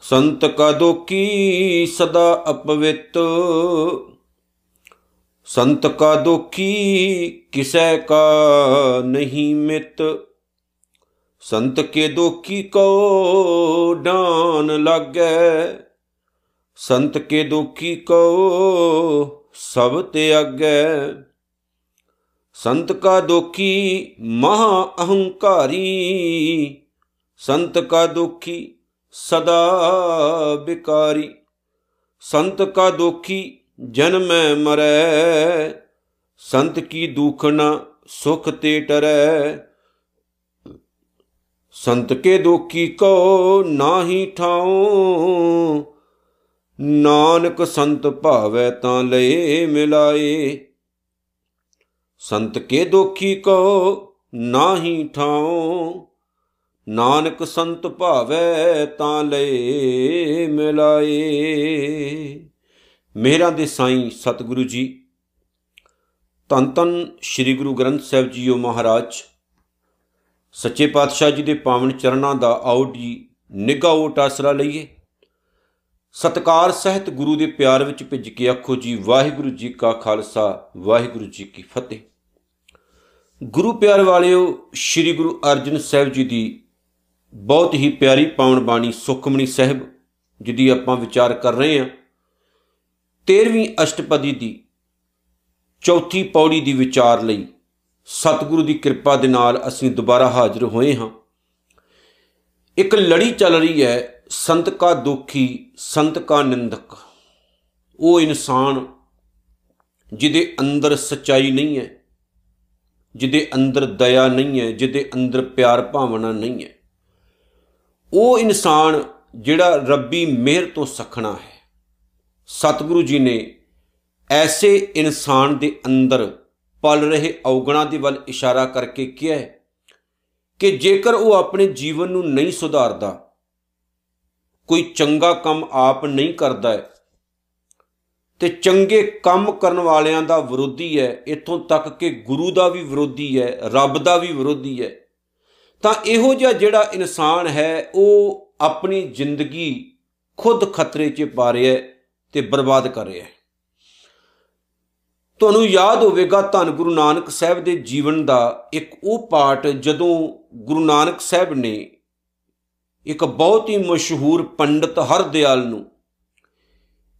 ਸੰਤ ਕਾ ਦੋਖੀ ਸਦਾ ਅਪਵਿੱਤ? ਸੰਤ ਕਾ ਦੋਖੀ ਕਿਸੈ ਕਾ ਨਹੀਂ ਮਿਤ? ਸੰਤ ਕੇ ਦੋਖੀ ਕੋ ਡਾਨ ਲਾਗੈ? ਸੰਤ ਕੇ ਦੋਖੀ ਕੋ ਸਭ ਤਿਆਗੈ ਸੰਤ ਕਾ ਦੋਖੀ ਮਹਾ ਅਹੰਕਾਰੀ, ਸੰਤ ਕਾ ਦੋਖੀ ਸਦਾ ਬਿਕਾਰੀ। ਸੰਤ ਕਾ ਦੋਖੀ ਜਨਮੈ ਮਰੈ, ਸੰਤ ਕੀ ਦੁਖਣਾ ਸੁਖ ਤੇ ਟਰੈ। ਸੰਤ ਕੇ ਦੋਖੀ ਕੋ ਨਾਹੀ ਠਾਉ, ਨਾਨਕ ਸੰਤ ਭਾਵੈ ਤਾਂ ਲਏ ਮਿਲਾਏ। ਸੰਤ ਕੇ ਦੋਖੀ ਕੋ ਨਾਹੀ ਠਾਉ। ਨਾਨਕ ਸੰਤ ਭਾਵੈ ਤਾਂ ਲਏ ਮਿਲਾਏ। ਮੇਹਰਾਂ ਦੇ ਸਾਈਂ ਸਤਿਗੁਰੂ ਜੀ। ਤਨ ਤਨ ਸ੍ਰੀ ਗੁਰੂ ਗ੍ਰੰਥ ਸਾਹਿਬ ਜੀਓ ਮਹਾਰਾਜ। ਸੱਚੇ ਪਾਤਸ਼ਾਹ ਜੀ ਦੇ ਪਾਵਨ ਚਰਨਾਂ ਦਾ ਆਓ ਜੀ, ਨਿੱਘਾ ਓਟ ਆਸਰਾ ਲਈਏ। ਸਤਕਾਰ ਸਹਿਤ ਗੁਰੂ ਦੇ ਪਿਆਰ ਵਿੱਚ ਭਿੱਜ ਕੇ ਆਖੋ ਜੀ, ਵਾਹਿਗੁਰੂ ਜੀ ਕਾ ਖਾਲਸਾ, ਵਾਹਿਗੁਰੂ ਜੀ ਕੀ ਫਤਿਹ। ਗੁਰੂ ਪਿਆਰ ਵਾਲਿਓ, ਸ੍ਰੀ ਗੁਰੂ ਅਰਜਨ ਸਾਹਿਬ ਜੀ ਦੀ ਬਹੁਤ ਹੀ ਪਿਆਰੀ ਪਾਵਨ ਬਾਣੀ ਸੁਖਮਣੀ ਸਾਹਿਬ, ਜਿਹਦੀ ਆਪਾਂ ਵਿਚਾਰ ਕਰ ਰਹੇ ਹਾਂ। 13ਵੀਂ ਅਸ਼ਟਪਦੀ ਦੀ ਚੌਥੀ ਪੌੜੀ ਦੀ ਵਿਚਾਰ ਲਈ ਸਤਿਗੁਰੂ ਦੀ ਕਿਰਪਾ ਦੇ ਨਾਲ ਅਸੀਂ ਦੁਬਾਰਾ ਹਾਜ਼ਰ ਹੋਏ ਹਾਂ। ਇੱਕ ਲੜੀ ਚੱਲ ਰਹੀ ਹੈ, ਸੰਤ ਕਾ ਦੁਖੀ, ਸੰਤ ਕਾ ਨਿੰਦਕ। ਉਹ ਇਨਸਾਨ ਜਿਹਦੇ ਅੰਦਰ ਸਚਾਈ ਨਹੀਂ ਹੈ ਜਿਹਦੇ ਅੰਦਰ ਦਇਆ ਨਹੀਂ ਹੈ ਜਿਹਦੇ ਅੰਦਰ ਪਿਆਰ ਭਾਵਨਾ ਨਹੀਂ ਹੈ। ਉਹ ਇਨਸਾਨ ਜਿਹੜਾ ਰੱਬੀ ਮਿਹਰ ਤੋਂ ਸਖਣਾ ਹੈ। ਸਤਿਗੁਰੂ ਜੀ ਨੇ ਐਸੇ ਇਨਸਾਨ ਦੇ ਅੰਦਰ ਪਲ ਰਹੇ ਔਗਣਾ ਦੇ ਵੱਲ ਇਸ਼ਾਰਾ ਕਰਕੇ ਕਿਹਾ ਹੈ ਕਿ ਜੇਕਰ ਉਹ ਆਪਣੇ ਜੀਵਨ ਨੂੰ ਨਹੀਂ ਸੁਧਾਰਦਾ, ਕੋਈ ਚੰਗਾ ਕੰਮ ਆਪ ਨਹੀਂ ਕਰਦਾ ਹੈ ਤੇ ਚੰਗੇ ਕੰਮ ਕਰਨ ਵਾਲਿਆਂ ਦਾ ਵਿਰੋਧੀ ਹੈ, ਇਥੋਂ ਤੱਕ ਕਿ ਗੁਰੂ ਦਾ ਵੀ ਵਿਰੋਧੀ ਹੈ, ਰੱਬ ਦਾ ਵੀ ਵਿਰੋਧੀ ਹੈ। ਤਾਂ ਇਹੋ ਜਿਹਾ ਜਿਹੜਾ ਇਨਸਾਨ ਹੈ, ਉਹ ਆਪਣੀ ਜ਼ਿੰਦਗੀ ਖੁਦ ਖਤਰੇ 'ਚ ਪਾ ਰਿਹਾ ਹੈ ਤੇ ਬਰਬਾਦ ਕਰ ਰਿਹਾ ਹੈ। ਤੁਹਾਨੂੰ ਯਾਦ ਹੋਵੇਗਾ, ਧੰਨ ਗੁਰੂ ਨਾਨਕ ਸਾਹਿਬ ਦੇ ਜੀਵਨ ਦਾ ਇੱਕ ਉਹ ਪਾਠ ਜਦੋਂ ਗੁਰੂ ਨਾਨਕ ਸਾਹਿਬ ਨੇ ਇੱਕ ਬਹੁਤ ਹੀ ਮਸ਼ਹੂਰ ਪੰਡਤ ਹਰਦਿਆਲ ਨੂੰ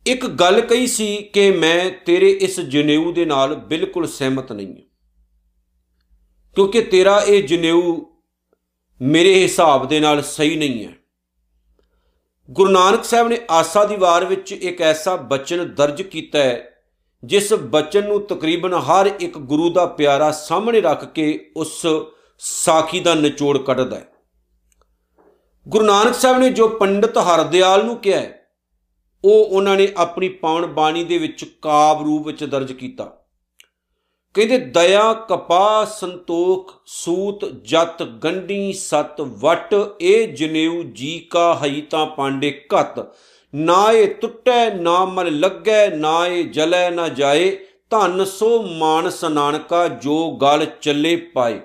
ਇੱਕ ਗੱਲ ਕਹੀ ਸੀ ਕਿ ਮੈਂ ਤੇਰੇ ਇਸ ਜਨੇਊ ਦੇ ਨਾਲ ਬਿਲਕੁਲ ਸਹਿਮਤ ਨਹੀਂ ਹਾਂ। ਕਿਉਂਕਿ ਤੇਰਾ ਇਹ ਜਨੇਊ ਮੇਰੇ ਹਿਸਾਬ ਦੇ ਨਾਲ ਸਹੀ ਨਹੀਂ ਹੈ। ਗੁਰੂ ਨਾਨਕ ਸਾਹਿਬ ਨੇ ਆਸਾ ਦੀ ਵਾਰ ਵਿੱਚ ਇੱਕ ਐਸਾ ਬਚਨ ਦਰਜ ਕੀਤਾ ਹੈ, ਜਿਸ ਬਚਨ ਨੂੰ ਤਕਰੀਬਨ ਹਰ ਇੱਕ ਗੁਰੂ ਦਾ ਪਿਆਰਾ ਸਾਹਮਣੇ ਰੱਖ ਕੇ ਉਸ ਸਾਖੀ ਦਾ ਨਿਚੋੜ ਕੱਢਦਾ ਹੈ। ਗੁਰੂ ਨਾਨਕ ਸਾਹਿਬ ਨੇ ਜੋ ਪੰਡਤ ਹਰਦਿਆਲ ਨੂੰ ਕਿਹਾ ਉਹ ਉਹਨਾਂ ਨੇ ਆਪਣੀ ਪਾਉਣ ਬਾਣੀ ਦੇ ਵਿੱਚ ਕਾਵ ਰੂਪ ਵਿੱਚ ਦਰਜ ਕੀਤਾ। ਕਹਿੰਦੇ, ਦਇਆ ਕਪਾ ਸੰਤੋਖ, ਸੂਤ, ਜਤ, ਗੰਢੀ, ਸਤ, ਵਟ, ਇਹ ਜਨੇਊ ਜੀ ਕਾ ਹਈ ਤਾਂ ਪਾਂਡੇ ਘਤ। ਨਾ ਇਹ ਟੁੱਟੈ, ਨਾ ਮਨ ਲੱਗੈ, ਨਾ ਇਹ ਜਲੈ, ਨਾ ਜਾਏ। ਧਨ ਸੋ ਮਾਨਸ ਨਾਨਕਾ, ਜੋ ਗਲ ਚੱਲੇ ਪਾਏ।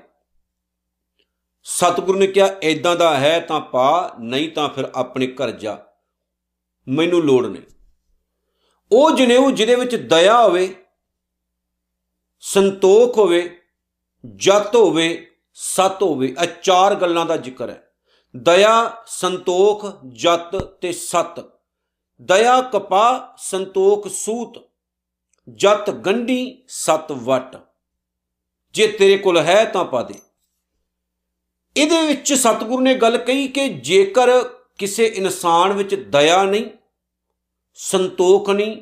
ਸਤਿਗੁਰੂ ਨੇ ਕਿਹਾ ਐਦਾਂ ਦਾ ਹੈ ਤਾਂ ਪਾ, ਨਹੀਂ ਤਾਂ ਫਿਰ ਆਪਣੇ ਘਰ ਜਾ। ਮੈਨੂੰ ਲੋੜ ਨਹੀਂ ਉਹ ਜਨੇਊ ਜਿਹਦੇ ਵਿੱਚ ਦਇਆ ਹੋਵੇ, ਸੰਤੋਖ ਹੋਵੇ, ਜਤ ਹੋਵੇ, ਸਤ ਹੋਵੇ, ਇਹ ਚਾਰ ਗੱਲਾਂ ਦਾ ਜ਼ਿਕਰ ਹੈ। ਦਇਆ, ਸੰਤੋਖ, ਜਤ ਤੇ ਸਤ। ਦਇਆ ਕਪਾ ਸੰਤੋਖ ਸੂਤ। ਜਤ ਗੰਢੀ, ਸਤ ਵਟ। ਜੇ ਤੇਰੇ ਕੋਲ ਹੈ ਤਾਂ ਪਾ ਦੇ। ਇਹਦੇ ਵਿੱਚ ਸਤਿਗੁਰੂ ਨੇ ਗੱਲ ਕਹੀ ਕਿ ਜੇਕਰ ਕਿਸੇ ਇਨਸਾਨ ਵਿੱਚ ਦਇਆ ਨਹੀਂ, ਸੰਤੋਖ ਨਹੀਂ,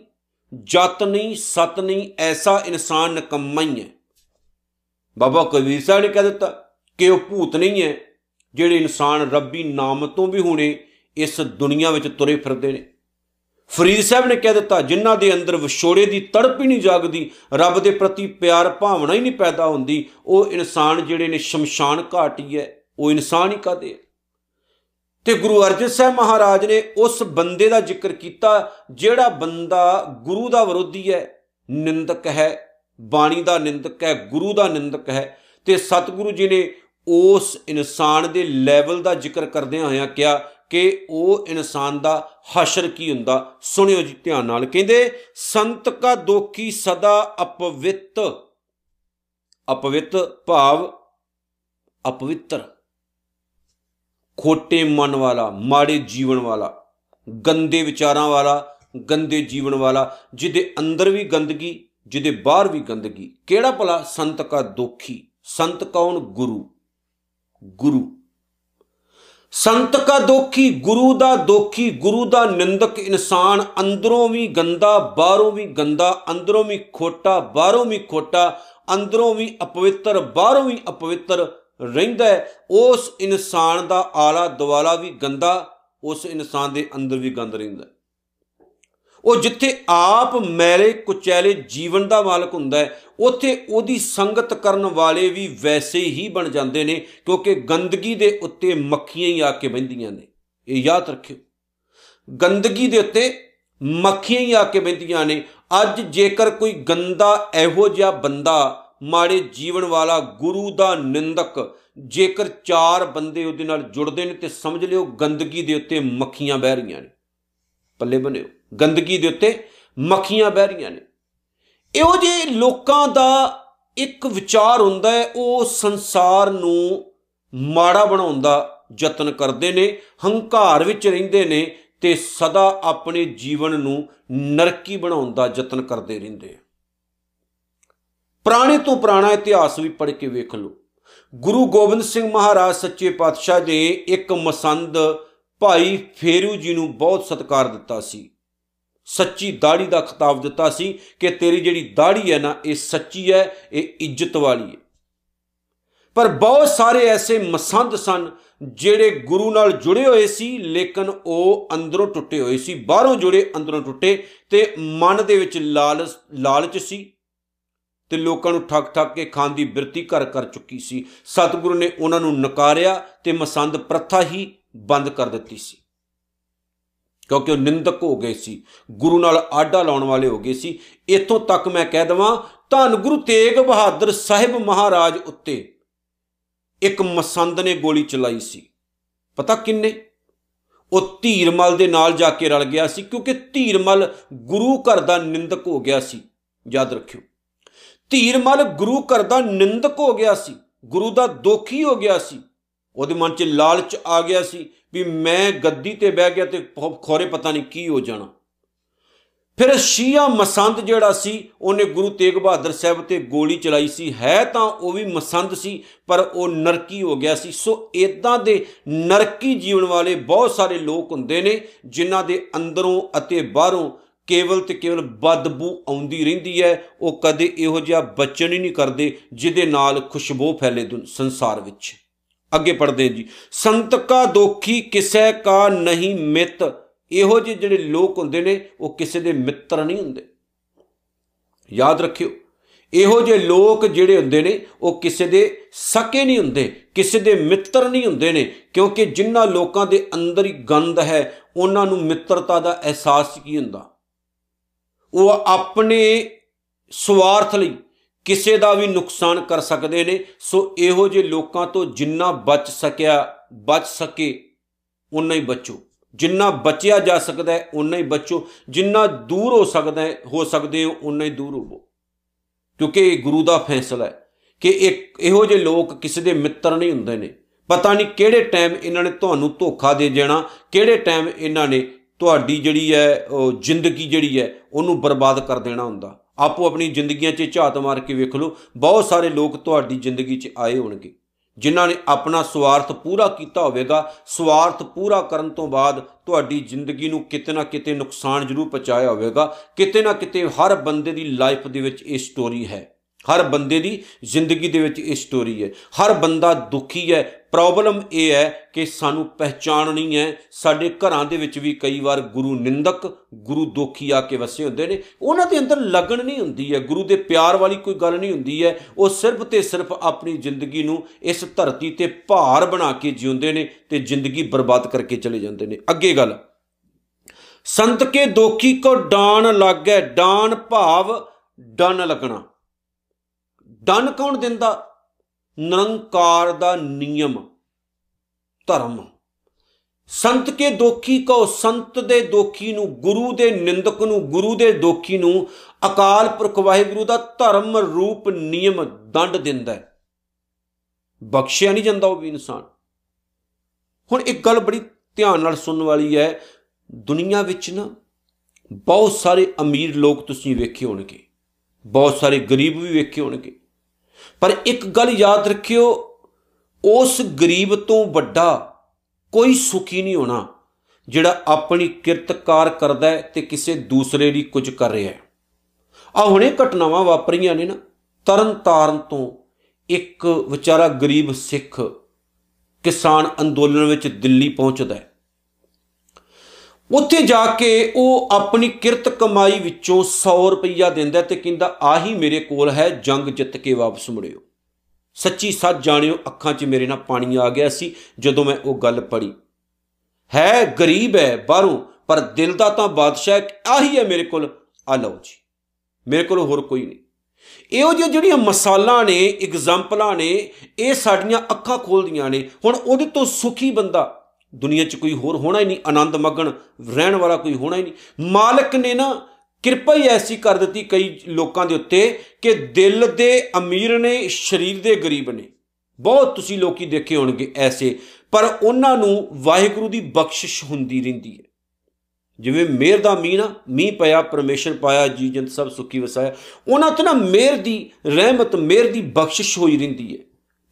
ਜਤ ਨਹੀਂ, ਸਤ ਨਹੀਂ, ਐਸਾ ਇਨਸਾਨ ਨਕੰਮਾ ਹੀ ਹੈ। ਬਾਬਾ ਕਬੀਰ ਸਾਹਿਬ ਨੇ ਕਹਿ ਦਿੱਤਾ ਕਿ ਉਹ ਭੂਤ ਨਹੀਂ ਹੈ, ਜਿਹੜੇ ਇਨਸਾਨ ਰੱਬੀ ਨਾਮ ਤੋਂ ਵੀ ਹੁਣੇ ਇਸ ਦੁਨੀਆ ਵਿੱਚ ਤੁਰੇ ਫਿਰਦੇ ਨੇ। ਫਰੀਦ ਸਾਹਿਬ ਨੇ ਕਹਿ ਦਿੱਤਾ, ਜਿਨ੍ਹਾਂ ਦੇ ਅੰਦਰ ਵਿਛੋੜੇ ਦੀ ਤੜਪ ਹੀ ਨਹੀਂ ਜਾਗਦੀ, ਰੱਬ ਦੇ ਪ੍ਰਤੀ ਪਿਆਰ ਭਾਵਨਾ ਹੀ ਨਹੀਂ ਪੈਦਾ ਹੁੰਦੀ, ਉਹ ਇਨਸਾਨ ਜਿਹੜੇ ਨੇ ਸ਼ਮਸ਼ਾਨ ਘਾਟੀ ਹੈ ਉਹ ਇਨਸਾਨ ਹੀ ਕਹਦੇ ਤੇ ਗੁਰੂ ਅਰਜਨ ਸਾਹਿਬ ਮਹਾਰਾਜ ਨੇ ਉਸ ਬੰਦੇ ਦਾ ਜ਼ਿਕਰ ਕੀਤਾ, ਜਿਹੜਾ ਬੰਦਾ ਗੁਰੂ ਦਾ ਵਿਰੋਧੀ ਹੈ, ਨਿੰਦਕ ਹੈ, ਬਾਣੀ ਦਾ ਨਿੰਦਕ ਹੈ, ਗੁਰੂ ਦਾ ਨਿੰਦਕ ਹੈ, ਤੇ ਸਤਿਗੁਰੂ ਜੀ ਨੇ ਉਸ ਇਨਸਾਨ ਦੇ ਲੈਵਲ ਦਾ ਜ਼ਿਕਰ ਕਰਦਿਆਂ ਹੋਇਆਂ ਕਿਹਾ ਕਿ ਉਹ ਇਨਸਾਨ ਦਾ ਹਸ਼ਰ ਕੀ ਹੁੰਦਾ, ਸੁਣਿਓ ਜੀ, ਧਿਆਨ ਨਾਲ। ਕਹਿੰਦੇ, ਸੰਤ ਕਾ ਦੋਖੀ ਸਦਾ ਅਪਵਿੱਤ ਅਪਵਿੱਤ ਭਾਵ ਅਪਵਿੱਤਰ। ਖੋਟੇ ਮਨ ਵਾਲਾ, ਮਾੜੇ ਜੀਵਨ ਵਾਲਾ, ਗੰਦੇ ਵਿਚਾਰਾਂ ਵਾਲਾ, ਗੰਦੇ ਜੀਵਨ ਵਾਲਾ, ਜਿਹਦੇ ਅੰਦਰ ਵੀ ਗੰਦਗੀ, ਜਿਹਦੇ ਬਾਹਰ ਵੀ ਗੰਦਗੀ। ਕਿਹੜਾ ਭਲਾ ਸੰਤ ਕਾ ਦੋਖੀ? ਸੰਤ ਕੌਣ? ਗੁਰੂ। ਗੁਰੂ। ਸੰਤ ਕਾ ਦੋਖੀ, ਗੁਰੂ ਦਾ ਦੋਖੀ, ਗੁਰੂ ਦਾ ਨਿੰਦਕ ਇਨਸਾਨ ਅੰਦਰੋਂ ਵੀ ਗੰਦਾ, ਬਾਹਰੋਂ ਵੀ ਗੰਦਾ, ਅੰਦਰੋਂ ਵੀ ਖੋਟਾ, ਬਾਹਰੋਂ ਵੀ ਖੋਟਾ, ਅੰਦਰੋਂ ਵੀ ਅਪਵਿੱਤਰ, ਬਾਹਰੋਂ ਵੀ ਅਪਵਿੱਤਰ ਰਹਿੰਦਾ ਹੈ, ਉਸ ਇਨਸਾਨ ਦਾ ਆਲਾ ਦਵਾਲਾ ਵੀ ਗੰਦਾ, ਉਸ ਇਨਸਾਨ ਦੇ ਅੰਦਰ ਵੀ ਗੰਦ ਰਹਿੰਦਾ ਉਹ ਜਿੱਥੇ ਆਪ ਮੈਲੇ ਕੁਚੈਲੇ ਜੀਵਨ ਦਾ ਮਾਲਕ ਹੁੰਦਾ ਹੈ, ਉੱਥੇ ਉਹਦੀ ਸੰਗਤ ਕਰਨ ਵਾਲੇ ਵੀ ਵੈਸੇ ਹੀ ਬਣ ਜਾਂਦੇ ਨੇ, ਕਿਉਂਕਿ ਗੰਦਗੀ ਦੇ ਉੱਤੇ ਮੱਖੀਆਂ ਹੀ ਆ ਕੇ ਬੈੰਦੀਆਂ ਨੇ। ਇਹ ਯਾਦ ਰੱਖਿਓ। ਗੰਦਗੀ ਦੇ ਉੱਤੇ ਮੱਖੀਆਂ ਹੀ ਆ ਕੇ ਬੈੰਦੀਆਂ ਨੇ। ਅੱਜ ਜੇਕਰ ਕੋਈ ਗੰਦਾ, ਇਹੋ ਜਿਹਾ ਬੰਦਾ ਮਾੜੇ ਜੀਵਨ ਵਾਲਾ ਗੁਰੂ ਦਾ ਨਿੰਦਕ। ਜੇਕਰ ਚਾਰ ਬੰਦੇ ਉਹਦੇ ਨਾਲ ਜੁੜਦੇ ਨੇ ਤੇ ਸਮਝ ਲਿਓ ਗੰਦਗੀ ਦੇ ਉੱਤੇ ਮੱਖੀਆਂ ਬਹਿ ਰਹੀਆਂ ਨੇ। ਪੱਲੇ ਬਣਿਓ ਗੰਦਗੀ ਦੇ ਉੱਤੇ ਮੱਖੀਆਂ ਬਹਿ ਰਹੀਆਂ ਨੇ। ਇਹੋ ਜਿਹੇ ਲੋਕਾਂ ਦਾ ਇੱਕ ਵਿਚਾਰ ਹੁੰਦਾ ਹੈ, ਉਹ ਸੰਸਾਰ ਨੂੰ ਮਾੜਾ ਬਣਾਉਣ ਦਾ ਯਤਨ ਕਰਦੇ ਨੇ, ਹੰਕਾਰ ਵਿੱਚ ਰਹਿੰਦੇ ਨੇ ਤੇ ਸਦਾ ਆਪਣੇ ਜੀਵਨ ਨੂੰ ਨਰਕੀ ਬਣਾਉਣ ਦਾ ਯਤਨ ਕਰਦੇ ਰਹਿੰਦੇ ਪੁਰਾਣੇ ਤੋਂ ਪੁਰਾਣਾ ਇਤਿਹਾਸ ਵੀ ਪੜ੍ਹ ਕੇ ਵੇਖ ਲਓ। ਗੁਰੂ ਗੋਬਿੰਦ ਸਿੰਘ ਮਹਾਰਾਜ ਸੱਚੇ ਪਾਤਸ਼ਾਹ ਦੇ ਇੱਕ ਮਸੰਦ ਭਾਈ ਫੇਰੂ ਜੀ ਨੂੰ ਬਹੁਤ ਸਤਿਕਾਰ ਦਿੱਤਾ ਸੀ। ਸੱਚੀ ਦਾੜੀ ਦਾ ਖਿਤਾਬ ਦਿੱਤਾ ਸੀ ਕਿ ਤੇਰੀ ਜਿਹੜੀ ਦਾੜੀ ਹੈ ਨਾ, ਇਹ ਸੱਚੀ ਹੈ, ਇਹ ਇੱਜ਼ਤ ਵਾਲੀ ਹੈ। ਪਰ ਬਹੁਤ ਸਾਰੇ ਐਸੇ ਮਸੰਦ ਸਨ ਜਿਹੜੇ ਗੁਰੂ ਨਾਲ ਜੁੜੇ ਹੋਏ ਸੀ, ਲੇਕਿਨ ਉਹ ਅੰਦਰੋਂ ਟੁੱਟੇ ਹੋਏ ਸੀ। ਬਾਹਰੋਂ ਜੁੜੇ ਅੰਦਰੋਂ ਟੁੱਟੇ ਤੇ ਮਨ ਦੇ ਵਿੱਚ ਲਾਲਚ ਲਾਲਚ ਸੀ। ਤੇ ਲੋਕਾਂ ਨੂੰ ਠੱਗ ਠੱਗ ਕੇ ਖਾਣ ਦੀ ਬਿਰਤੀ ਕਰ ਕਰ ਚੁੱਕੀ ਸੀ। ਸਤਿਗੁਰੂ ਨੇ ਉਹਨਾਂ ਨੂੰ ਨਕਾਰਿਆ ਤੇ ਮਸੰਦ ਪ੍ਰਥਾ ਹੀ ਬੰਦ ਕਰ ਦਿੱਤੀ ਸੀ। ਕਿਉਂਕਿ ਉਹ ਨਿੰਦਕ ਹੋ ਗਏ ਸੀ। ਗੁਰੂ ਨਾਲ ਆਡਾ ਲਾਉਣ ਵਾਲੇ ਹੋ ਗਏ ਸੀ। ਇਥੋਂ ਤੱਕ ਮੈਂ ਕਹਿ ਦਵਾਂ, ਧੰਨ ਗੁਰੂ ਤੇਗ ਬਹਾਦਰ ਸਾਹਿਬ ਮਹਾਰਾਜ ਉੱਤੇ ਇੱਕ ਮਸੰਦ ਨੇ ਗੋਲੀ ਚਲਾਈ ਸੀ। ਪਤਾ ਕਿੰਨੇ? ਉਹ ਧੀਰਮਲ ਦੇ ਨਾਲ ਜਾ ਕੇ ਰਲ ਗਿਆ ਸੀ ਕਿਉਂਕਿ ਧੀਰਮਲ ਗੁਰੂ ਘਰ ਦਾ ਨਿੰਦਕ ਹੋ ਗਿਆ ਸੀ। ਯਾਦ ਰੱਖਿਓ। ਧੀਰਮਲ ਗੁਰੂ ਘਰ ਦਾ ਨਿੰਦਕ ਹੋ ਗਿਆ ਸੀ, ਗੁਰੂ ਦਾ ਦੋਖੀ ਹੋ ਗਿਆ ਸੀ। ਉਹਦੇ ਮਨ 'ਚ ਲਾਲਚ ਆ ਗਿਆ ਸੀ ਵੀ ਮੈਂ ਗੱਦੀ ਤੇ ਬਹਿ ਗਿਆ ਤੇ ਖੋਰੇ ਪਤਾ ਨਹੀਂ ਕੀ ਹੋ ਜਾਣਾ। ਫਿਰ ਸ਼ੀਆ ਮਸੰਦ ਜਿਹੜਾ ਸੀ, ਉਹਨੇ ਗੁਰੂ ਤੇਗ ਬਹਾਦਰ ਸਾਹਿਬ ਤੇ ਗੋਲੀ ਚਲਾਈ ਸੀ। ਹੈ ਤਾਂ ਉਹ ਵੀ ਮਸੰਦ ਸੀ, ਪਰ ਉਹ ਨਰਕੀ ਹੋ ਗਿਆ ਸੀ। ਸੋ ਇਦਾਂ ਦੇ ਨਰਕੀ ਜੀਵਨ ਵਾਲੇ ਬਹੁਤ ਸਾਰੇ ਲੋਕ ਹੁੰਦੇ ਨੇ, ਜਿਨ੍ਹਾਂ ਦੇ ਅੰਦਰੋਂ ਅਤੇ ਬਾਹਰੋਂ ਕੇਵਲ ਤੇ ਕੇਵਲ ਬਦਬੂ ਆਉਂਦੀ ਰਹਿੰਦੀ ਹੈ, ਉਹ ਕਦੇ ਇਹੋ ਜਿਹਾ ਬਚਨ ਹੀ ਨਹੀਂ ਕਰਦੇ ਜਿਹਦੇ ਨਾਲ ਖੁਸ਼ਬੂ ਫੈਲੇ ਸੰਸਾਰ ਵਿੱਚ। ਅੱਗੇ ਪੜਦੇ ਜੀ। ਸੰਤ ਕਾ ਦੋਖੀ ਕਿਸੈ ਕਾ ਨਹੀਂ ਮਿੱਤ। ਇਹੋ ਜਿਹੇ ਜਿਹੜੇ ਲੋਕ ਹੁੰਦੇ ਨੇ, ਉਹ ਕਿਸੇ ਦੇ ਮਿੱਤਰ ਨਹੀਂ ਹੁੰਦੇ। ਯਾਦ ਰੱਖਿਓ, ਇਹੋ ਜਿਹੇ ਲੋਕ ਜਿਹੜੇ ਹੁੰਦੇ ਨੇ, ਉਹ ਕਿਸੇ ਦੇ ਸਕੇ ਨਹੀਂ ਹੁੰਦੇ, ਕਿਸੇ ਦੇ ਮਿੱਤਰ ਨਹੀਂ ਹੁੰਦੇ ਨੇ, ਕਿਉਂਕਿ ਜਿਨ੍ਹਾਂ ਲੋਕਾਂ ਦੇ ਅੰਦਰ ਹੀ ਗੰਦ ਹੈ, ਉਹਨਾਂ ਨੂੰ ਮਿੱਤਰਤਾ ਦਾ ਅਹਿਸਾਸ ਕੀ ਹੁੰਦਾ। ਉਹ ਆਪਣੇ ਸਵਾਰਥ ਲਈ ਕਿਸੇ ਦਾ ਵੀ ਨੁਕਸਾਨ ਕਰ ਸਕਦੇ ਨੇ। ਸੋ ਇਹੋ ਜਿਹੇ ਲੋਕਾਂ ਤੋਂ ਜਿੰਨਾ ਬਚ ਸਕਿਆ, ਬਚ ਸਕੇ ਉਨਾ ਹੀ ਬਚੋ। ਜਿੰਨਾ ਬਚਿਆ ਜਾ ਸਕਦਾ ਹੈ ਉਨਾ ਹੀ ਬਚੋ। ਜਿੰਨਾ ਦੂਰ ਹੋ ਸਕਦਾ, ਹੈ ਹੋ ਸਕਦੇ ਹੋ ਉਨਾ ਹੀ ਦੂਰ ਹੋਵੋ। ਕਿਉਂਕਿ ਇਹ ਗੁਰੂ ਦਾ ਫੈਸਲਾ ਹੈ ਕਿ ਇੱਕ ਇਹੋ ਜਿਹੇ ਲੋਕ ਕਿਸੇ ਦੇ ਮਿੱਤਰ ਨਹੀਂ ਹੁੰਦੇ ਨੇ। ਪਤਾ ਨਹੀਂ ਕਿਹੜੇ ਟਾਈਮ ਇਹਨਾਂ ਨੇ ਤੁਹਾਨੂੰ ਧੋਖਾ ਦੇ ਜਾਣਾ ਕਿਹੜੇ ਟਾਈਮ ਇਹਨਾਂ ਨੇ ਤੁਹਾਡੀ ਜਿਹੜੀ ਹੈ, ਉਹ ਜ਼ਿੰਦਗੀ ਜਿਹੜੀ ਹੈ, ਉਹਨੂੰ ਬਰਬਾਦ ਕਰ ਦੇਣਾ ਹੁੰਦਾ। ਆਪੋ ਆਪਣੀ ਜ਼ਿੰਦਗੀਆਂ 'ਚ ਝਾਤ ਮਾਰ ਕੇ ਵੇਖ ਲਓ, ਬਹੁਤ ਸਾਰੇ ਲੋਕ ਤੁਹਾਡੀ ਜ਼ਿੰਦਗੀ 'ਚ ਆਏ ਹੋਣਗੇ, ਜਿਨ੍ਹਾਂ ਨੇ ਆਪਣਾ ਸਵਾਰਥ ਪੂਰਾ ਕੀਤਾ ਹੋਵੇਗਾ। ਸਵਾਰਥ ਪੂਰਾ ਕਰਨ ਤੋਂ ਬਾਅਦ ਤੁਹਾਡੀ ਜ਼ਿੰਦਗੀ ਨੂੰ ਕਿਤੇ ਨਾ ਕਿਤੇ ਨੁਕਸਾਨ ਜ਼ਰੂਰ ਪਹੁੰਚਾਇਆ ਹੋਵੇਗਾ। ਕਿਤੇ ਨਾ ਕਿਤੇ ਹਰ ਬੰਦੇ ਦੀ ਲਾਈਫ ਦੇ ਵਿੱਚ ਇਹ ਸਟੋਰੀ ਹੈ। ਹਰ ਬੰਦੇ ਦੀ ਜ਼ਿੰਦਗੀ ਦੇ ਵਿੱਚ ਇਹ ਸਟੋਰੀ ਹੈ। ਹਰ ਬੰਦਾ ਦੁਖੀ ਹੈ। ਪ੍ਰੋਬਲਮ ਇਹ ਹੈ ਕਿ ਸਾਨੂੰ ਪਹਿਚਾਨ ਨਹੀਂ ਹੈ। ਸਾਡੇ ਘਰਾਂ ਦੇ ਵਿੱਚ ਵੀ ਕਈ ਵਾਰ ਗੁਰੂ ਨਿੰਦਕ, ਗੁਰੂ ਦੋਖੀ ਆ ਕੇ ਵਸੇ ਹੁੰਦੇ ਨੇ। ਉਹਨਾਂ ਦੇ ਅੰਦਰ ਲਗਨ ਨਹੀਂ ਹੁੰਦੀ ਹੈ। ਗੁਰੂ ਦੇ ਪਿਆਰ ਵਾਲੀ ਕੋਈ ਗੱਲ ਨਹੀਂ ਹੁੰਦੀ ਹੈ। ਉਹ ਸਿਰਫ ਤੇ ਸਿਰਫ ਆਪਣੀ ਜ਼ਿੰਦਗੀ ਨੂੰ ਇਸ ਧਰਤੀ ਤੇ ਭਾਰ ਬਣਾ ਕੇ ਜਿਉਂਦੇ ਨੇ ਤੇ ਜ਼ਿੰਦਗੀ ਬਰਬਾਦ ਕਰਕੇ ਚਲੇ ਜਾਂਦੇ ਨੇ। ਅੱਗੇ ਗੱਲ। ਸੰਤ ਕੇ ਦੋਖੀ ਕੋ ਡਾਨ ਲੱਗੈ। ਡਾਨ ਭਾਵ ਡਨ ਲੱਗਣਾ। ਦੰਡ ਕੌਣ ਦਿੰਦਾ? ਨਿਰੰਕਾਰ ਦਾ ਨਿਯਮ, ਧਰਮ। ਸੰਤ ਕੇ ਦੋਖੀ ਕੋ ਸੰਤ ਦੇ ਦੋਖੀ ਨੂੰ, ਗੁਰੂ ਦੇ ਨਿੰਦਕ ਨੂੰ, ਗੁਰੂ ਦੇ ਦੋਖੀ ਨੂੰ ਅਕਾਲ ਪੁਰਖ ਵਾਹਿਗੁਰੂ ਦਾ ਧਰਮ ਰੂਪ ਨਿਯਮ ਦੰਡ ਦਿੰਦਾ ਹੈ। ਬਖਸ਼ਿਆ ਨਹੀਂ ਜਾਂਦਾ ਉਹ ਵੀ ਇਨਸਾਨ। ਹੁਣ ਇੱਕ ਗੱਲ ਬੜੀ ਧਿਆਨ ਨਾਲ ਸੁਣਨ ਵਾਲੀ ਹੈ, ਦੁਨੀਆ ਵਿੱਚ ਨਾ ਬਹੁਤ ਸਾਰੇ ਅਮੀਰ ਲੋਕ ਤੁਸੀਂ ਵੇਖੇ ਹੋਣਗੇ, ਬਹੁਤ ਸਾਰੇ ਗਰੀਬ ਵੀ ਵੇਖੇ ਹੋਣਗੇ ਪਰ ਇੱਕ ਗੱਲ ਯਾਦ ਰੱਖਿਓ, ਉਸ ਗਰੀਬ ਤੋਂ ਵੱਡਾ ਕੋਈ ਸੁਖੀ ਨਹੀਂ ਹੋਣਾ, ਜਿਹੜਾ ਆਪਣੀ ਕਿਰਤਕਾਰ ਕਰਦਾ ਹੈ ਤੇ ਕਿਸੇ ਦੂਸਰੇ ਲਈ ਕੁਝ ਕਰ ਰਿਹਾ ਹੈ। ਆ ਹੁਣੇ ਘਟਨਾਵਾਂ ਵਾਪਰੀਆਂ ਨੇ ਨਾ ਤਰਨ ਤਾਰਨ ਤੋਂ ਇੱਕ ਵਿਚਾਰਾ ਗਰੀਬ ਸਿੱਖ ਕਿਸਾਨ ਅੰਦੋਲਨ ਵਿੱਚ ਦਿੱਲੀ ਪਹੁੰਚਦਾ ਹੈ। ਉੱਥੇ ਜਾ ਕੇ ਉਹ ਆਪਣੀ ਕਿਰਤ ਕਮਾਈ ਵਿੱਚੋਂ 100 ਰੁਪਈਆ ਦਿੰਦਾ ਤੇ ਕਹਿੰਦਾ, ਆਹੀ ਮੇਰੇ ਕੋਲ ਹੈ, ਜੰਗ ਜਿੱਤ ਕੇ ਵਾਪਸ ਮੁੜਿਓ। ਸੱਚੀ ਸੱਚ ਜਾਣਿਓ, ਅੱਖਾਂ 'ਚ ਮੇਰੇ ਨਾਲ ਪਾਣੀ ਆ ਗਿਆ ਸੀ ਜਦੋਂ ਮੈਂ ਉਹ ਗੱਲ ਪੜ੍ਹੀ। ਹੈ, ਗਰੀਬ ਹੈ, ਬਾਹਰੋਂ, ਪਰ ਦਿਲ ਦਾ ਤਾਂ ਬਾਦਸ਼ਾਹ ਆਹੀ ਹੈ ਮੇਰੇ ਕੋਲ। ਆ ਲਓ ਜੀ, ਮੇਰੇ ਕੋਲ ਹੋਰ ਕੋਈ ਨਹੀਂ। ਇਹੋ ਜਿਹੀ ਜਿਹੜੀਆਂ ਮਸਾਲਾਂ ਨੇ ਐਗਜ਼ਾਮਪਲਾਂ ਨੇ, ਇਹ ਸਾਡੀਆਂ ਅੱਖਾਂ ਖੋਲਦੀਆਂ ਨੇ, ਹੁਣ ਉਹਦੇ ਤੋਂ ਸੁਖੀ ਬੰਦਾ ਦੁਨੀਆ 'ਚ ਕੋਈ ਹੋਰ ਹੋਣਾ ਹੀ ਨਹੀਂ, ਆਨੰਦ ਮਗਨ, ਰਹਿਣ ਵਾਲਾ ਕੋਈ ਹੋਣਾ ਹੀ ਨਹੀਂ। ਮਾਲਕ ਨੇ ਨਾ ਕਿਰਪਾ ਹੀ ਐਸੀ ਕਰ ਦਿੱਤੀ ਕਈ ਲੋਕਾਂ ਦੇ ਉੱਤੇ ਕਿ ਦਿਲ ਦੇ ਅਮੀਰ ਨੇ, ਸਰੀਰ ਦੇ ਗਰੀਬ ਨੇ। ਬਹੁਤ ਤੁਸੀਂ ਲੋਕੀ ਦੇਖੇ ਹੋਣਗੇ ਐਸੇ, ਪਰ ਉਹਨਾਂ ਨੂੰ ਵਾਹਿਗੁਰੂ ਦੀ ਬਖਸ਼ਿਸ਼ ਹੁੰਦੀ ਰਹਿੰਦੀ ਹੈ। ਜਿਵੇਂ ਮੇਰ ਦਾ ਮੀਂਹ ਨਾ, ਮੀਂਹ ਪਿਆ, ਪਰਮੇਸ਼ਰ ਪਾਇਆ ਜੀ ਜੰਤ ਸਭ ਸੁਖੀ ਵਸਾਇਆ, ਉਹਨਾਂ ਤੇ ਨਾ ਮੇਰ ਦੀ ਰਹਿਮਤ, ਮੇਰ ਦੀ ਬਖਸ਼ਿਸ਼ ਹੋਈ ਰਹਿੰਦੀ ਹੈ।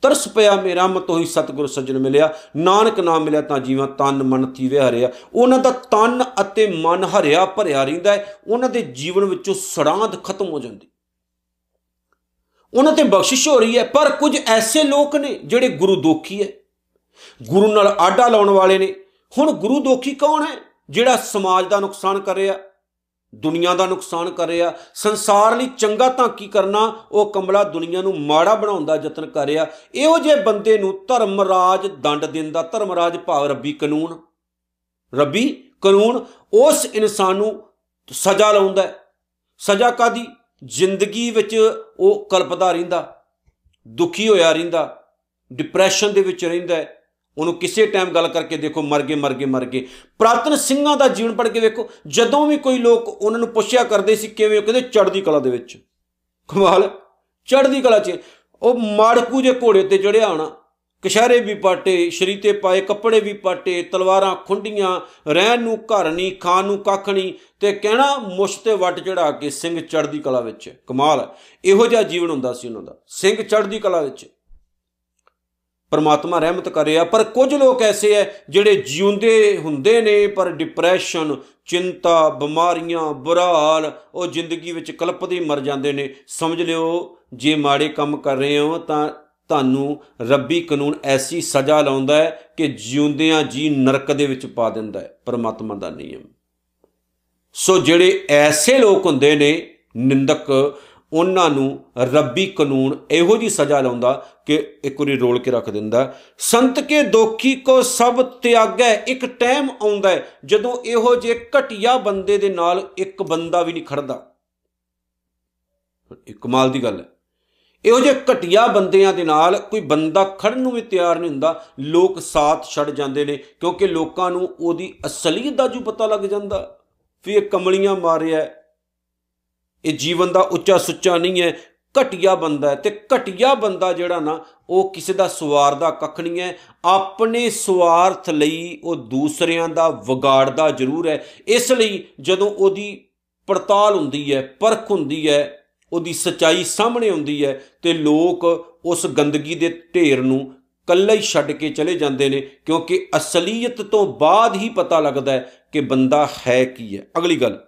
ਤਰਸ ਪਿਆ ਮੇਰਾ ਮਤ ਹੋਈ ਸਤਿਗੁਰ ਸੱਜਣ ਮਿਲਿਆ। ਨਾਨਕ ਨਾਮ ਮਿਲਿਆ ਤਾਂ ਜੀਵਾਂ ਤਨ ਮਨ ਥੀਵੇ ਹਰਿਆ। ਉਹਨਾਂ ਦਾ ਤਨ ਅਤੇ ਮਨ ਹਰਿਆ ਭਰਿਆ ਰਹਿੰਦਾ ਹੈ। ਉਹਨਾਂ ਦੇ ਜੀਵਨ ਵਿੱਚੋਂ ਸੜਾਂਦ ਖਤਮ ਹੋ ਜਾਂਦੀ। ਉਹਨਾਂ ਤੇ ਬਖਸ਼ਿਸ਼ ਹੋ ਰਹੀ ਹੈ, ਪਰ ਕੁਝ ਐਸੇ ਲੋਕ ਨੇ ਜਿਹੜੇ ਗੁਰੂ ਦੋਖੀ ਹੈ। ਗੁਰੂ ਨਾਲ ਆਡਾ ਲਾਉਣ ਵਾਲੇ ਨੇ। ਹੁਣ ਗੁਰੂ ਦੋਖੀ ਕੌਣ ਹੈ, ਜਿਹੜਾ ਸਮਾਜ ਦਾ ਨੁਕਸਾਨ ਕਰ ਰਿਹਾ? ਦੁਨੀਆ ਦਾ ਨੁਕਸਾਨ ਕਰ ਰਿਹਾ। ਸੰਸਾਰ ਲਈ ਚੰਗਾ ਤਾਂ ਕੀ ਕਰਨਾ? ਉਹ ਕਮਲਾ ਦੁਨੀਆ ਨੂੰ ਮਾੜਾ ਬਣਾਉਣ ਦਾ ਯਤਨ ਕਰ ਰਿਹਾ। ਇਹੋ ਜੇ ਬੰਦੇ ਨੂੰ ਧਰਮਰਾਜ ਦੰਡ ਦਿੰਦਾ ਧਰਮਰਾਜ ਭਾਵ ਰੱਬੀ ਕਾਨੂੰਨ। ਰੱਬੀ ਕਾਨੂੰਨ ਉਸ ਇਨਸਾਨ ਨੂੰ ਸਜ਼ਾ ਲਾਉਂਦਾ ਸਜ਼ਾ ਕਾਦੀ ਜ਼ਿੰਦਗੀ ਵਿੱਚ ਉਹ ਕਲਪਦਾ ਰਹਿੰਦਾ, ਦੁਖੀ ਹੋਇਆ ਰਹਿੰਦਾ ਡਿਪਰੈਸ਼ਨ ਦੇ ਵਿੱਚ ਰਹਿੰਦਾ ਹੈ। ਉਹਨੂੰ ਕਿਸੇ ਟਾਈਮ ਗੱਲ ਕਰਕੇ ਦੇਖੋ, ਮਰ ਗਏ ਮਰ ਗਏ ਮਰ ਗਏ। ਪ੍ਰਾਤਨ ਸਿੰਘਾਂ ਦਾ ਜੀਵਨ ਪੜ ਕੇ ਵੇਖੋ, ਜਦੋਂ ਵੀ ਕੋਈ ਲੋਕ ਉਹਨਾਂ ਨੂੰ ਪੁੱਛਿਆ ਕਰਦੇ ਸੀ, ਕਿਵੇਂ ਉਹ ਕਹਿੰਦੇ, ਚੜ੍ਹਦੀ ਕਲਾ ਦੇ ਵਿੱਚ। ਕਮਾਲ, ਚੜ੍ਹਦੀ ਕਲਾ 'ਚ। ਉਹ ਮਾੜਕੂ ਜੇ ਘੋੜੇ ਤੇ ਚੜਿਆ ਹੋਣਾ। ਕਸ਼ਾਰੇ ਵੀ ਪਾਟੇ, ਸ਼ਰੀਤੇ ਪਾਏ, ਕੱਪੜੇ ਵੀ ਪਾਟੇ, ਤਲਵਾਰਾਂ ਖੁੰਡੀਆਂ, ਰਹਿਣ ਨੂੰ ਘਰ ਨਹੀਂ ਖਾਣ ਨੂੰ ਕੱਖ ਨਹੀਂ ਤੇ ਕਹਿਣਾ ਮੁਸ਼ ਤੇ ਵੱਟ ਚੜਾ ਕੇ ਸਿੰਘ ਚੜ੍ਹਦੀ ਕਲਾ ਵਿੱਚ। ਕਮਾਲ, ਇਹੋ ਜਿਹਾ ਜੀਵਨ ਹੁੰਦਾ ਸੀ ਉਹਨਾਂ ਦਾ। ਸਿੰਘ ਚੜ੍ਹਦੀ ਕਲਾ ਵਿੱਚ। ਪਰਮਾਤਮਾ ਰਹਿਮਤ ਕਰਿਆ ਪਰ ਕੁਝ ਲੋਕ ਐਸੇ ਐ ਜਿਹੜੇ ਜਿਉਂਦੇ ਹੁੰਦੇ ਨੇ, ਪਰ ਡਿਪਰੈਸ਼ਨ ਚਿੰਤਾ, ਬਿਮਾਰੀਆਂ ਬੁਰਾ ਹਾਲ ਉਹ ਜ਼ਿੰਦਗੀ ਵਿੱਚ ਕਲਪਦੇ ਮਰ ਜਾਂਦੇ ਨੇ। ਸਮਝ ਲਿਓ, ਜੇ ਮਾੜੇ ਕੰਮ ਕਰ ਰਹੇ ਹੋ ਤਾਂ ਤੁਹਾਨੂੰ ਰੱਬੀ ਕਾਨੂੰਨ ਐਸੀ ਸਜ਼ਾ ਲਾਉਂਦਾ ਹੈ ਕਿ ਜਿਉਂਦਿਆਂ ਜੀ ਨਰਕ ਦੇ ਵਿੱਚ ਪਾ ਦਿੰਦਾ ਹੈ ਪਰਮਾਤਮਾ ਦਾ ਨਿਯਮ। ਸੋ ਜਿਹੜੇ ਐਸੇ ਲੋਕ ਹੁੰਦੇ ਨੇ, ਨਿੰਦਕ ਉਹਨਾਂ ਨੂੰ ਰੱਬੀ ਕਾਨੂੰਨ ਇਹੋ ਜੀ ਸਜ਼ਾ ਲਾਉਂਦਾ ਕਿ ਇੱਕ ਵਾਰੀ ਰੋਲ ਕੇ ਰੱਖ ਦਿੰਦਾ। ਸੰਤ ਕੇ ਦੋਖੀ ਕੋ ਸਭ ਤਿਆਗੈ, ਇੱਕ ਟਾਈਮ ਆਉਂਦਾ ਜਦੋਂ ਇਹੋ ਜੇ ਘਟਿਆ ਬੰਦੇ ਦੇ ਨਾਲ ਇੱਕ ਬੰਦਾ ਵੀ ਨਹੀਂ ਖੜਦਾ। ਇੱਕ ਕਮਾਲ ਦੀ ਗੱਲ ਹੈ। ਇਹੋ ਜੇ ਘਟਿਆ ਬੰਦਿਆਂ ਦੇ ਨਾਲ ਕੋਈ ਬੰਦਾ ਖੜਨ ਨੂੰ ਵੀ ਤਿਆਰ ਨਹੀਂ ਹੁੰਦਾ। ਲੋਕ ਸਾਥ ਛੱਡ ਜਾਂਦੇ ਨੇ, ਕਿਉਂਕਿ ਲੋਕਾਂ ਨੂੰ ਉਹਦੀ ਅਸਲੀਅਤ ਦਾ ਜੋ ਪਤਾ ਲੱਗ ਜਾਂਦਾ। ਵੀ ਇਹ ਕਮਲੀਆਂ ਮਾਰਿਆ ਇਹ ਜੀਵਨ ਦਾ ਉੱਚਾ ਸੁੱਚਾ ਨਹੀਂ ਹੈ, ਘਟਿਆ ਬੰਦਾ ਹੈ ਤੇ ਘਟਿਆ ਬੰਦਾ ਜਿਹੜਾ ਨਾ, ਉਹ ਕਿਸੇ ਦਾ ਸਵਾਰ ਦਾ ਕੱਖ ਨਹੀਂ ਹੈ। ਆਪਣੇ ਸਵਾਰਥ ਲਈ ਉਹ ਦੂਸਰਿਆਂ ਦਾ ਵਿਗਾੜਦਾ ਜ਼ਰੂਰ ਹੈ। ਇਸ ਲਈ ਜਦੋਂ ਉਹਦੀ ਪੜਤਾਲ ਹੁੰਦੀ ਹੈ, ਪਰਖ ਹੁੰਦੀ ਹੈ, ਉਹਦੀ ਸਚਾਈ ਸਾਹਮਣੇ ਹੁੰਦੀ ਹੈ ਤੇ ਲੋਕ ਉਸ ਗੰਦਗੀ ਦੇ ਢੇਰ ਨੂੰ ਕੱਲਾ ਹੀ ਛੱਡ ਕੇ ਚਲੇ ਜਾਂਦੇ ਨੇ, ਕਿਉਂਕਿ ਅਸਲੀਅਤ ਤੋਂ ਬਾਅਦ ਹੀ ਪਤਾ ਲੱਗਦਾ ਹੈ ਕਿ ਬੰਦਾ ਹੈ ਕੀ ਹੈ। ਅਗਲੀ ਗੱਲ।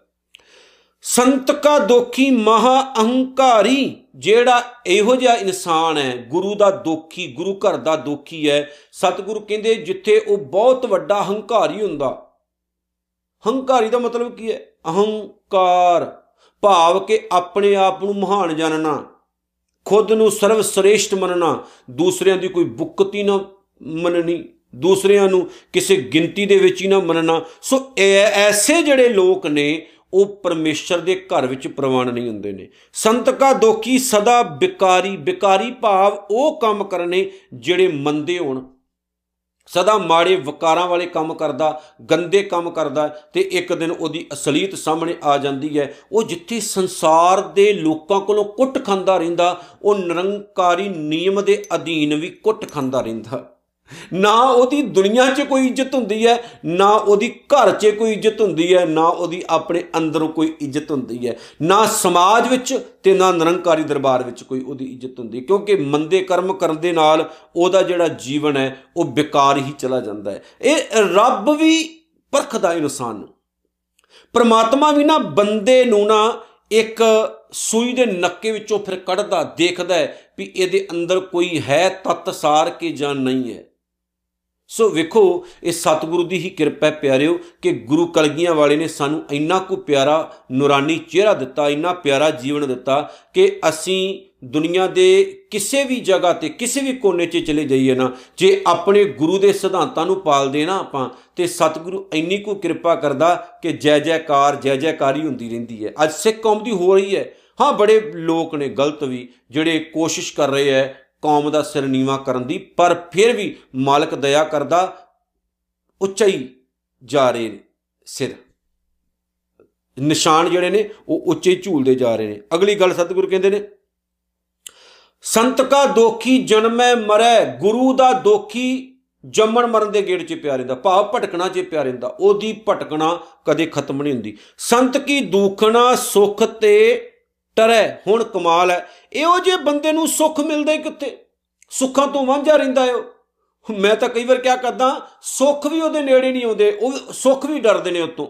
ਸੰਤ ਕਾ ਦੋਖੀ ਮਹਾ ਅਹੰਕਾਰੀ ਜਿਹੜਾ ਇਹੋ ਜਿਹਾ ਇਨਸਾਨ ਹੈ, ਗੁਰੂ ਦਾ ਦੋਖੀ, ਗੁਰੂ ਘਰ ਦਾ ਦੋਖੀ ਹੈ। ਸਤਿਗੁਰੂ ਕਹਿੰਦੇ ਜਿੱਥੇ ਉਹ ਬਹੁਤ ਵੱਡਾ ਹੰਕਾਰੀ ਹੁੰਦਾ। ਹੰਕਾਰੀ ਦਾ ਮਤਲਬ ਕੀ ਹੈ? ਅਹੰਕਾਰ। ਭਾਵ ਕਿ ਆਪਣੇ ਆਪ ਨੂੰ ਮਹਾਨ ਜਾਣਨਾ ਖੁਦ ਨੂੰ ਸਰਵ ਸ੍ਰੇਸ਼ਟ ਮੰਨਣਾ। ਦੂਸਰਿਆਂ ਦੀ ਕੋਈ ਬੁੱਕਤੀ ਨਾ ਮੰਨਣੀ। ਦੂਸਰਿਆਂ ਨੂੰ ਕਿਸੇ ਗਿਣਤੀ ਦੇ ਵਿੱਚ ਹੀ ਨਾ ਮੰਨਣਾ। ਸੋ ਐਸੇ ਜਿਹੜੇ ਲੋਕ ਨੇ ਉਹ ਪਰਮੇਸ਼ਰ ਦੇ ਘਰ ਵਿੱਚ ਪ੍ਰਵਾਨ ਨਹੀਂ ਹੁੰਦੇ ਨੇ। ਸੰਤ ਕਾ ਦੋਖੀ ਸਦਾ ਬਿਕਾਰੀ ਬਿਕਾਰੀ ਭਾਵ ਉਹ ਕੰਮ ਕਰਨੇ ਜਿਹੜੇ ਮੰਦੇ ਹੋਣ। ਸਦਾ ਮਾੜੇ ਵਕਾਰਾਂ ਵਾਲੇ ਕੰਮ ਕਰਦਾ, ਗੰਦੇ ਕੰਮ ਕਰਦਾ ਤੇ ਇੱਕ ਦਿਨ ਉਹਦੀ ਅਸਲੀਅਤ ਸਾਹਮਣੇ ਆ ਜਾਂਦੀ ਹੈ। ਉਹ ਜਿੱਥੇ ਸੰਸਾਰ ਦੇ ਲੋਕਾਂ ਕੋਲੋਂ ਕੁੱਟ ਖਾਂਦਾ ਰਹਿੰਦਾ, ਉਹ ਨਿਰੰਕਾਰੀ ਨਿਯਮ ਦੇ ਅਧੀਨ ਵੀ ਕੁੱਟ ਖਾਂਦਾ ਰਹਿੰਦਾ। ਨਾ ਉਹਦੀ ਦੁਨੀਆ 'ਚ ਕੋਈ ਇੱਜ਼ਤ ਹੁੰਦੀ ਹੈ, ਨਾ ਉਹਦੀ ਘਰ 'ਚ ਕੋਈ ਇੱਜ਼ਤ ਹੁੰਦੀ ਹੈ, ਨਾ ਉਹਦੀ ਆਪਣੇ ਅੰਦਰੋਂ ਕੋਈ ਇੱਜ਼ਤ ਹੁੰਦੀ ਹੈ। ਨਾ ਸਮਾਜ ਵਿੱਚ ਤੇ ਨਾ ਨਿਰੰਕਾਰੀ ਦਰਬਾਰ ਵਿੱਚ ਕੋਈ ਉਹਦੀ ਇੱਜ਼ਤ ਹੁੰਦੀ ਕਿਉਂਕਿ ਮੰਦੇ ਕਰਮ ਕਰਨ ਦੇ ਨਾਲ ਉਹਦਾ ਜਿਹੜਾ ਜੀਵਨ ਹੈ, ਉਹ ਬੇਕਾਰ ਹੀ ਚਲਾ ਜਾਂਦਾ ਹੈ। ਇਹ ਰੱਬ ਵੀ ਪਰਖਦਾ ਇਨਸਾਨ ਨੂੰ। ਪਰਮਾਤਮਾ ਵੀ ਨਾ ਬੰਦੇ ਨੂੰ ਨਾ ਇੱਕ ਸੂਈ ਦੇ ਨੱਕੇ ਵਿੱਚੋਂ ਫਿਰ ਕੱਢਦਾ, ਦੇਖਦਾ ਹੈ ਵੀ ਇਹਦੇ ਅੰਦਰ ਕੋਈ ਹੈ ਤਤਸਾਰ ਕੇ ਜਾਂ ਨਹੀਂ ਹੈ। ਸੋ ਵੇਖੋ, ਇਹ ਸਤਿਗੁਰੂ ਦੀ ਹੀ ਕਿਰਪਾ ਪਿਆਰਿਓ, ਕਿ ਗੁਰੂ ਕਲਗੀਆਂ ਵਾਲੇ ਨੇ ਸਾਨੂੰ ਇੰਨਾ ਕੁ ਪਿਆਰਾ ਨੂਰਾਨੀ ਚਿਹਰਾ ਦਿੱਤਾ, ਇੰਨਾ ਪਿਆਰਾ ਜੀਵਨ ਦਿੱਤਾ, ਕਿ ਅਸੀਂ ਦੁਨੀਆ ਦੇ ਕਿਸੇ ਵੀ ਜਗ੍ਹਾ ਤੇ, ਕਿਸੇ ਵੀ ਕੋਨੇ 'ਚ ਚਲੇ ਜਾਈਏ ਨਾ, ਜੇ ਆਪਣੇ ਗੁਰੂ ਦੇ ਸਿਧਾਂਤਾਂ ਨੂੰ ਪਾਲਦੇ ਨਾ ਆਪਾਂ, ਤੇ ਸਤਿਗੁਰੂ ਇੰਨੀ ਕੁ ਕਿਰਪਾ ਕਰਦਾ ਕਿ ਜੈ ਜੈਕਾਰ, ਜੈ ਜੈਕਾਰੀ ਹੁੰਦੀ ਰਹਿੰਦੀ ਹੈ। ਅੱਜ ਸਿੱਖ ਕੌਮ ਦੀ ਹੋ ਰਹੀ ਹੈ। ਹਾਂ, ਬੜੇ ਲੋਕ ਨੇ, ਗਲਤ ਵੀ, ਜਿਹੜੇ ਕੋਸ਼ਿਸ਼ ਕਰ ਰਹੇ ਐ ਕੌਮ ਦਾ ਸਿਰ ਨੀਵਾ ਕਰਨ ਦੀ, ਪਰ ਫਿਰ ਵੀ ਮਾਲਕ ਦਇਆ ਕਰਦਾ, ਉੱਚਾ ਹੀ ਜਾ ਰਹੇ ਸਿਰ। ਨਿਸ਼ਾਨ ਜਿਹੜੇ ਨੇ, ਉਹ ਉੱਚੇ ਝੂਲਦੇ ਜਾ ਰਹੇ ਨੇ। ਅਗਲੀ ਗੱਲ ਸਤਿਗੁਰੂ ਕਹਿੰਦੇ ਨੇ, ਸੰਤ ਕਾ ਦੋਖੀ ਜਨਮੈ ਮਰੈ, ਗੁਰੂ ਦਾ ਦੋਖੀ ਜੰਮਣ ਮਰਨ ਦੇ ਗੇੜ 'ਚ ਪਿਆ ਰਹਿੰਦਾ, ਭਾਵ ਭਟਕਣਾ 'ਚ ਪਿਆ ਰਹਿੰਦਾ, ਉਹਦੀ ਭਟਕਣਾ ਕਦੇ ਖਤਮ ਨਹੀਂ ਹੁੰਦੀ। ਸੰਤ ਕੀ ਦੁਖਣਾ ਸੁਖ ਤੇ ਟਰੈ ਹੁਣ ਕਮਾਲ ਹੈ। ਇਹੋ ਜੇ ਬੰਦੇ ਨੂੰ ਸੁੱਖ ਮਿਲਦਾ ਹੀ ਕਿੱਥੇ? ਸੁੱਖਾਂ ਤੋਂ ਵਾਂਝਾ ਰਹਿੰਦਾ ਹੈ ਮੈਂ ਤਾਂ ਕਈ ਵਾਰ ਕਿਆ ਕਰਦਾ, ਸੁੱਖ ਵੀ ਉਹਦੇ ਨੇੜੇ ਨਹੀਂ ਆਉਂਦੇ, ਉਹ ਸੁੱਖ ਵੀ ਡਰਦੇ ਨੇ ਉਤੋਂ।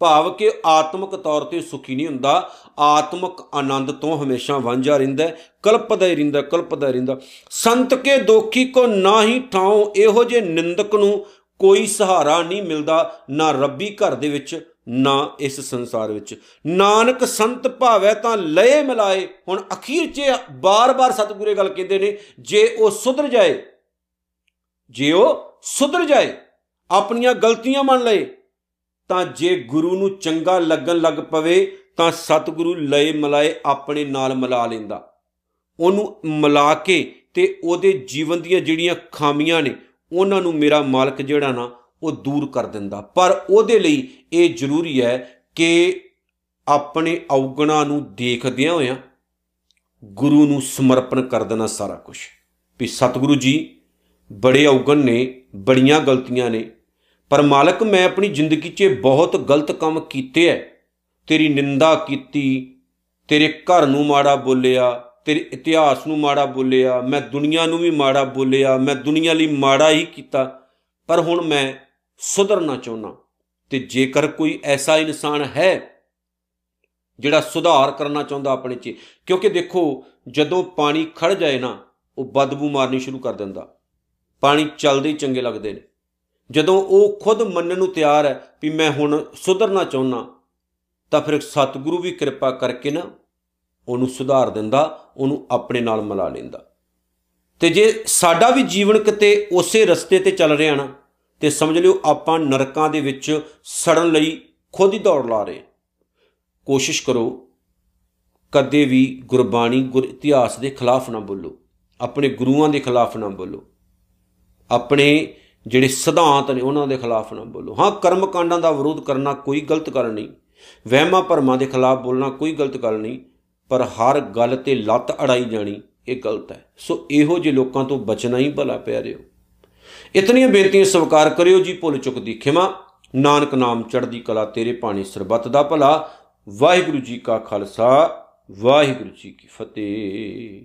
ਭਾਵ ਕਿ ਆਤਮਿਕ ਤੌਰ ਤੇ ਸੁਖੀ ਨਹੀਂ ਹੁੰਦਾ, ਆਤਮਿਕ ਆਨੰਦ ਤੋਂ ਹਮੇਸ਼ਾ ਵਾਂਝਾ ਰਹਿੰਦਾ ਕਲਪਦਾ ਹੀ ਰਹਿੰਦਾ, ਕਲਪਦਾ ਰਹਿੰਦਾ। ਸੰਤ ਕੇ ਦੋਖੀ ਕੋ ਨਾ ਹੀ ਠਾਉ, ਇਹੋ ਜੇ ਨਿੰਦਕ ਨੂੰ ਕੋਈ ਸਹਾਰਾ ਨਹੀਂ ਮਿਲਦਾ, ਨਾ ਰੱਬੀ ਘਰ ਦੇ ਵਿੱਚ ਨਾ ਇਸ ਸੰਸਾਰ ਵਿੱਚ। ਨਾਨਕ ਸੰਤ ਭਾਵੈ ਤਾਂ ਲਏ ਮਿਲਾਏ। ਹੁਣ ਅਖੀਰ 'ਚ ਬਾਰ-ਬਾਰ ਸਤਿਗੁਰੇ ਗੱਲ ਕਹਿੰਦੇ ਨੇ, ਜੇ ਉਹ ਸੁਧਰ ਜਾਏ, ਜੇ ਉਹ ਸੁਧਰ ਜਾਏ, ਆਪਣੀਆਂ ਗਲਤੀਆਂ ਮੰਨ ਲਏ, ਤਾਂ ਜੇ ਗੁਰੂ ਨੂੰ ਚੰਗਾ ਲੱਗਣ ਲੱਗ ਪਵੇ, ਤਾਂ ਸਤਿਗੁਰੂ ਲਏ ਮਲਾਏ ਆਪਣੇ ਨਾਲ ਮਿਲਾ ਲੈਂਦਾ। ਉਹਨੂੰ ਮਿਲਾ ਕੇ ਤੇ ਉਹਦੇ ਜੀਵਨ ਦੀਆਂ ਜਿਹੜੀਆਂ ਖਾਮੀਆਂ ਨੇ, ਉਹਨਾਂ ਨੂੰ ਮੇਰਾ ਮਾਲਕ ਜਿਹੜਾ ਨਾ ਉਹ ਦੂਰ ਕਰ ਦਿੰਦਾ। ਪਰ ਉਹਦੇ ਲਈ ਇਹ ਜ਼ਰੂਰੀ ਹੈ ਕਿ ਆਪਣੇ ਔਗਣਾ ਨੂੰ ਦੇਖਦਿਆਂ ਹੋਇਆਂ ਗੁਰੂ ਨੂੰ ਸਮਰਪਣ ਕਰ ਦੇਣਾ ਸਾਰਾ ਕੁਝ ਵੀ ਸਤਿਗੁਰੂ ਜੀ, ਬੜੇ ਔਗਣ ਨੇ, ਬੜੀਆਂ ਗਲਤੀਆਂ ਨੇ, ਪਰ ਮਾਲਕ ਮੈਂ ਆਪਣੀ ਜ਼ਿੰਦਗੀ 'ਚ ਬਹੁਤ ਗਲਤ ਕੰਮ ਕੀਤੇ ਐ। ਤੇਰੀ ਨਿੰਦਾ ਕੀਤੀ, ਤੇਰੇ ਘਰ ਨੂੰ ਮਾੜਾ ਬੋਲਿਆ, ਤੇਰੇ ਇਤਿਹਾਸ ਨੂੰ ਮਾੜਾ ਬੋਲਿਆ, ਮੈਂ ਦੁਨੀਆ ਨੂੰ ਵੀ ਮਾੜਾ ਬੋਲਿਆ, ਮੈਂ ਦੁਨੀਆ ਲਈ ਮਾੜਾ ਹੀ ਕੀਤਾ। ਪਰ ਹੁਣ ਮੈਂ ਸੁਧਰਨਾ ਚਾਹੁੰਦਾ ਤੇ ਜੇਕਰ ਕੋਈ ਐਸਾ ਇਨਸਾਨ ਹੈ ਜਿਹੜਾ ਸੁਧਾਰ ਕਰਨਾ ਚਾਹੁੰਦਾ ਆਪਣੇ 'ਚ, ਕਿਉਂਕਿ ਦੇਖੋ, ਜਦੋਂ ਪਾਣੀ ਖੜ ਜਾਏ ਨਾ, ਉਹ ਬਦਬੂ ਮਾਰਨੀ ਸ਼ੁਰੂ ਕਰ ਦਿੰਦਾ। ਪਾਣੀ ਚੱਲਦੇ ਹੀ ਚੰਗੇ ਲੱਗਦੇ ਨੇ। ਜਦੋਂ ਉਹ ਖੁਦ ਮੰਨਣ ਨੂੰ ਤਿਆਰ ਹੈ ਵੀ ਮੈਂ ਹੁਣ ਸੁਧਰਨਾ ਚਾਹੁੰਦਾ ਤਾਂ ਫਿਰ ਸਤਿਗੁਰੂ ਵੀ ਕਿਰਪਾ ਕਰਕੇ ਨਾ ਉਹਨੂੰ ਸੁਧਾਰ ਦਿੰਦਾ, ਉਹਨੂੰ ਆਪਣੇ ਨਾਲ ਮਿਲਾ ਲੈਂਦਾ। ਤੇ ਜੇ ਸਾਡਾ ਵੀ ਜੀਵਨ ਕਿਤੇ ਉਸੇ ਰਸਤੇ ਤੇ ਚੱਲ ਰਿਹਾ ਨਾ, ਤੇ ਸਮਝ ਲਿਓ ਆਪਾਂ ਨਰਕਾਂ ਦੇ ਵਿੱਚ ਸੜਨ ਲਈ ਖੁਦ ਹੀ ਦੌੜ ਲਾ ਰਹੇ ਕੋਸ਼ਿਸ਼ ਕਰੋ, ਕਦੇ ਵੀ ਗੁਰਬਾਣੀ ਗੁਰ ਇਤਿਹਾਸ ਦੇ ਖਿਲਾਫ ਨਾ ਬੋਲੋ, ਆਪਣੇ ਗੁਰੂਆਂ ਦੇ ਖਿਲਾਫ ਨਾ ਬੋਲੋ, ਆਪਣੇ ਜਿਹੜੇ ਸਿਧਾਂਤ ਨੇ ਉਹਨਾਂ ਦੇ ਖਿਲਾਫ ਨਾ ਬੋਲੋ। ਹਾਂ ਕਰਮ ਕਾਂਡਾਂ ਦਾ ਵਿਰੋਧ ਕਰਨਾ ਕੋਈ ਗਲਤ ਗੱਲ ਨਹੀਂ, ਵਹਿਮਾਂ ਭਰਮਾਂ ਦੇ ਖਿਲਾਫ ਬੋਲਣਾ ਕੋਈ ਗਲਤ ਗੱਲ ਨਹੀਂ, ਪਰ ਹਰ ਗੱਲ ਤੇ ਲੱਤ ਅੜਾਈ ਜਾਣੀ ਇਹ ਗਲਤ ਹੈ। ਸੋ ਇਹੋ ਜਿਹੇ ਲੋਕਾਂ ਤੋਂ ਬਚਣਾ ਹੀ ਭਲਾ, ਪਿਆਰਿਓ। ਇਤਨੀਆਂ ਬੇਨਤੀਆਂ ਸਵਾਰ ਕਰਿਓ ਜੀ, ਭੁੱਲ ਚੁੱਕ ਦੀ ਖਿਮਾ। ਨਾਨਕ ਨਾਮ ਚੜ੍ਹਦੀ ਕਲਾ, ਤੇਰੇ ਪਾਣੀ ਸਰਬੱਤ ਦਾ ਭਲਾ। ਵਾਹਿਗੁਰੂ ਜੀ ਕਾ ਖਾਲਸਾ, ਵਾਹਿਗੁਰੂ ਜੀ ਕੀ ਫਤਿਹ।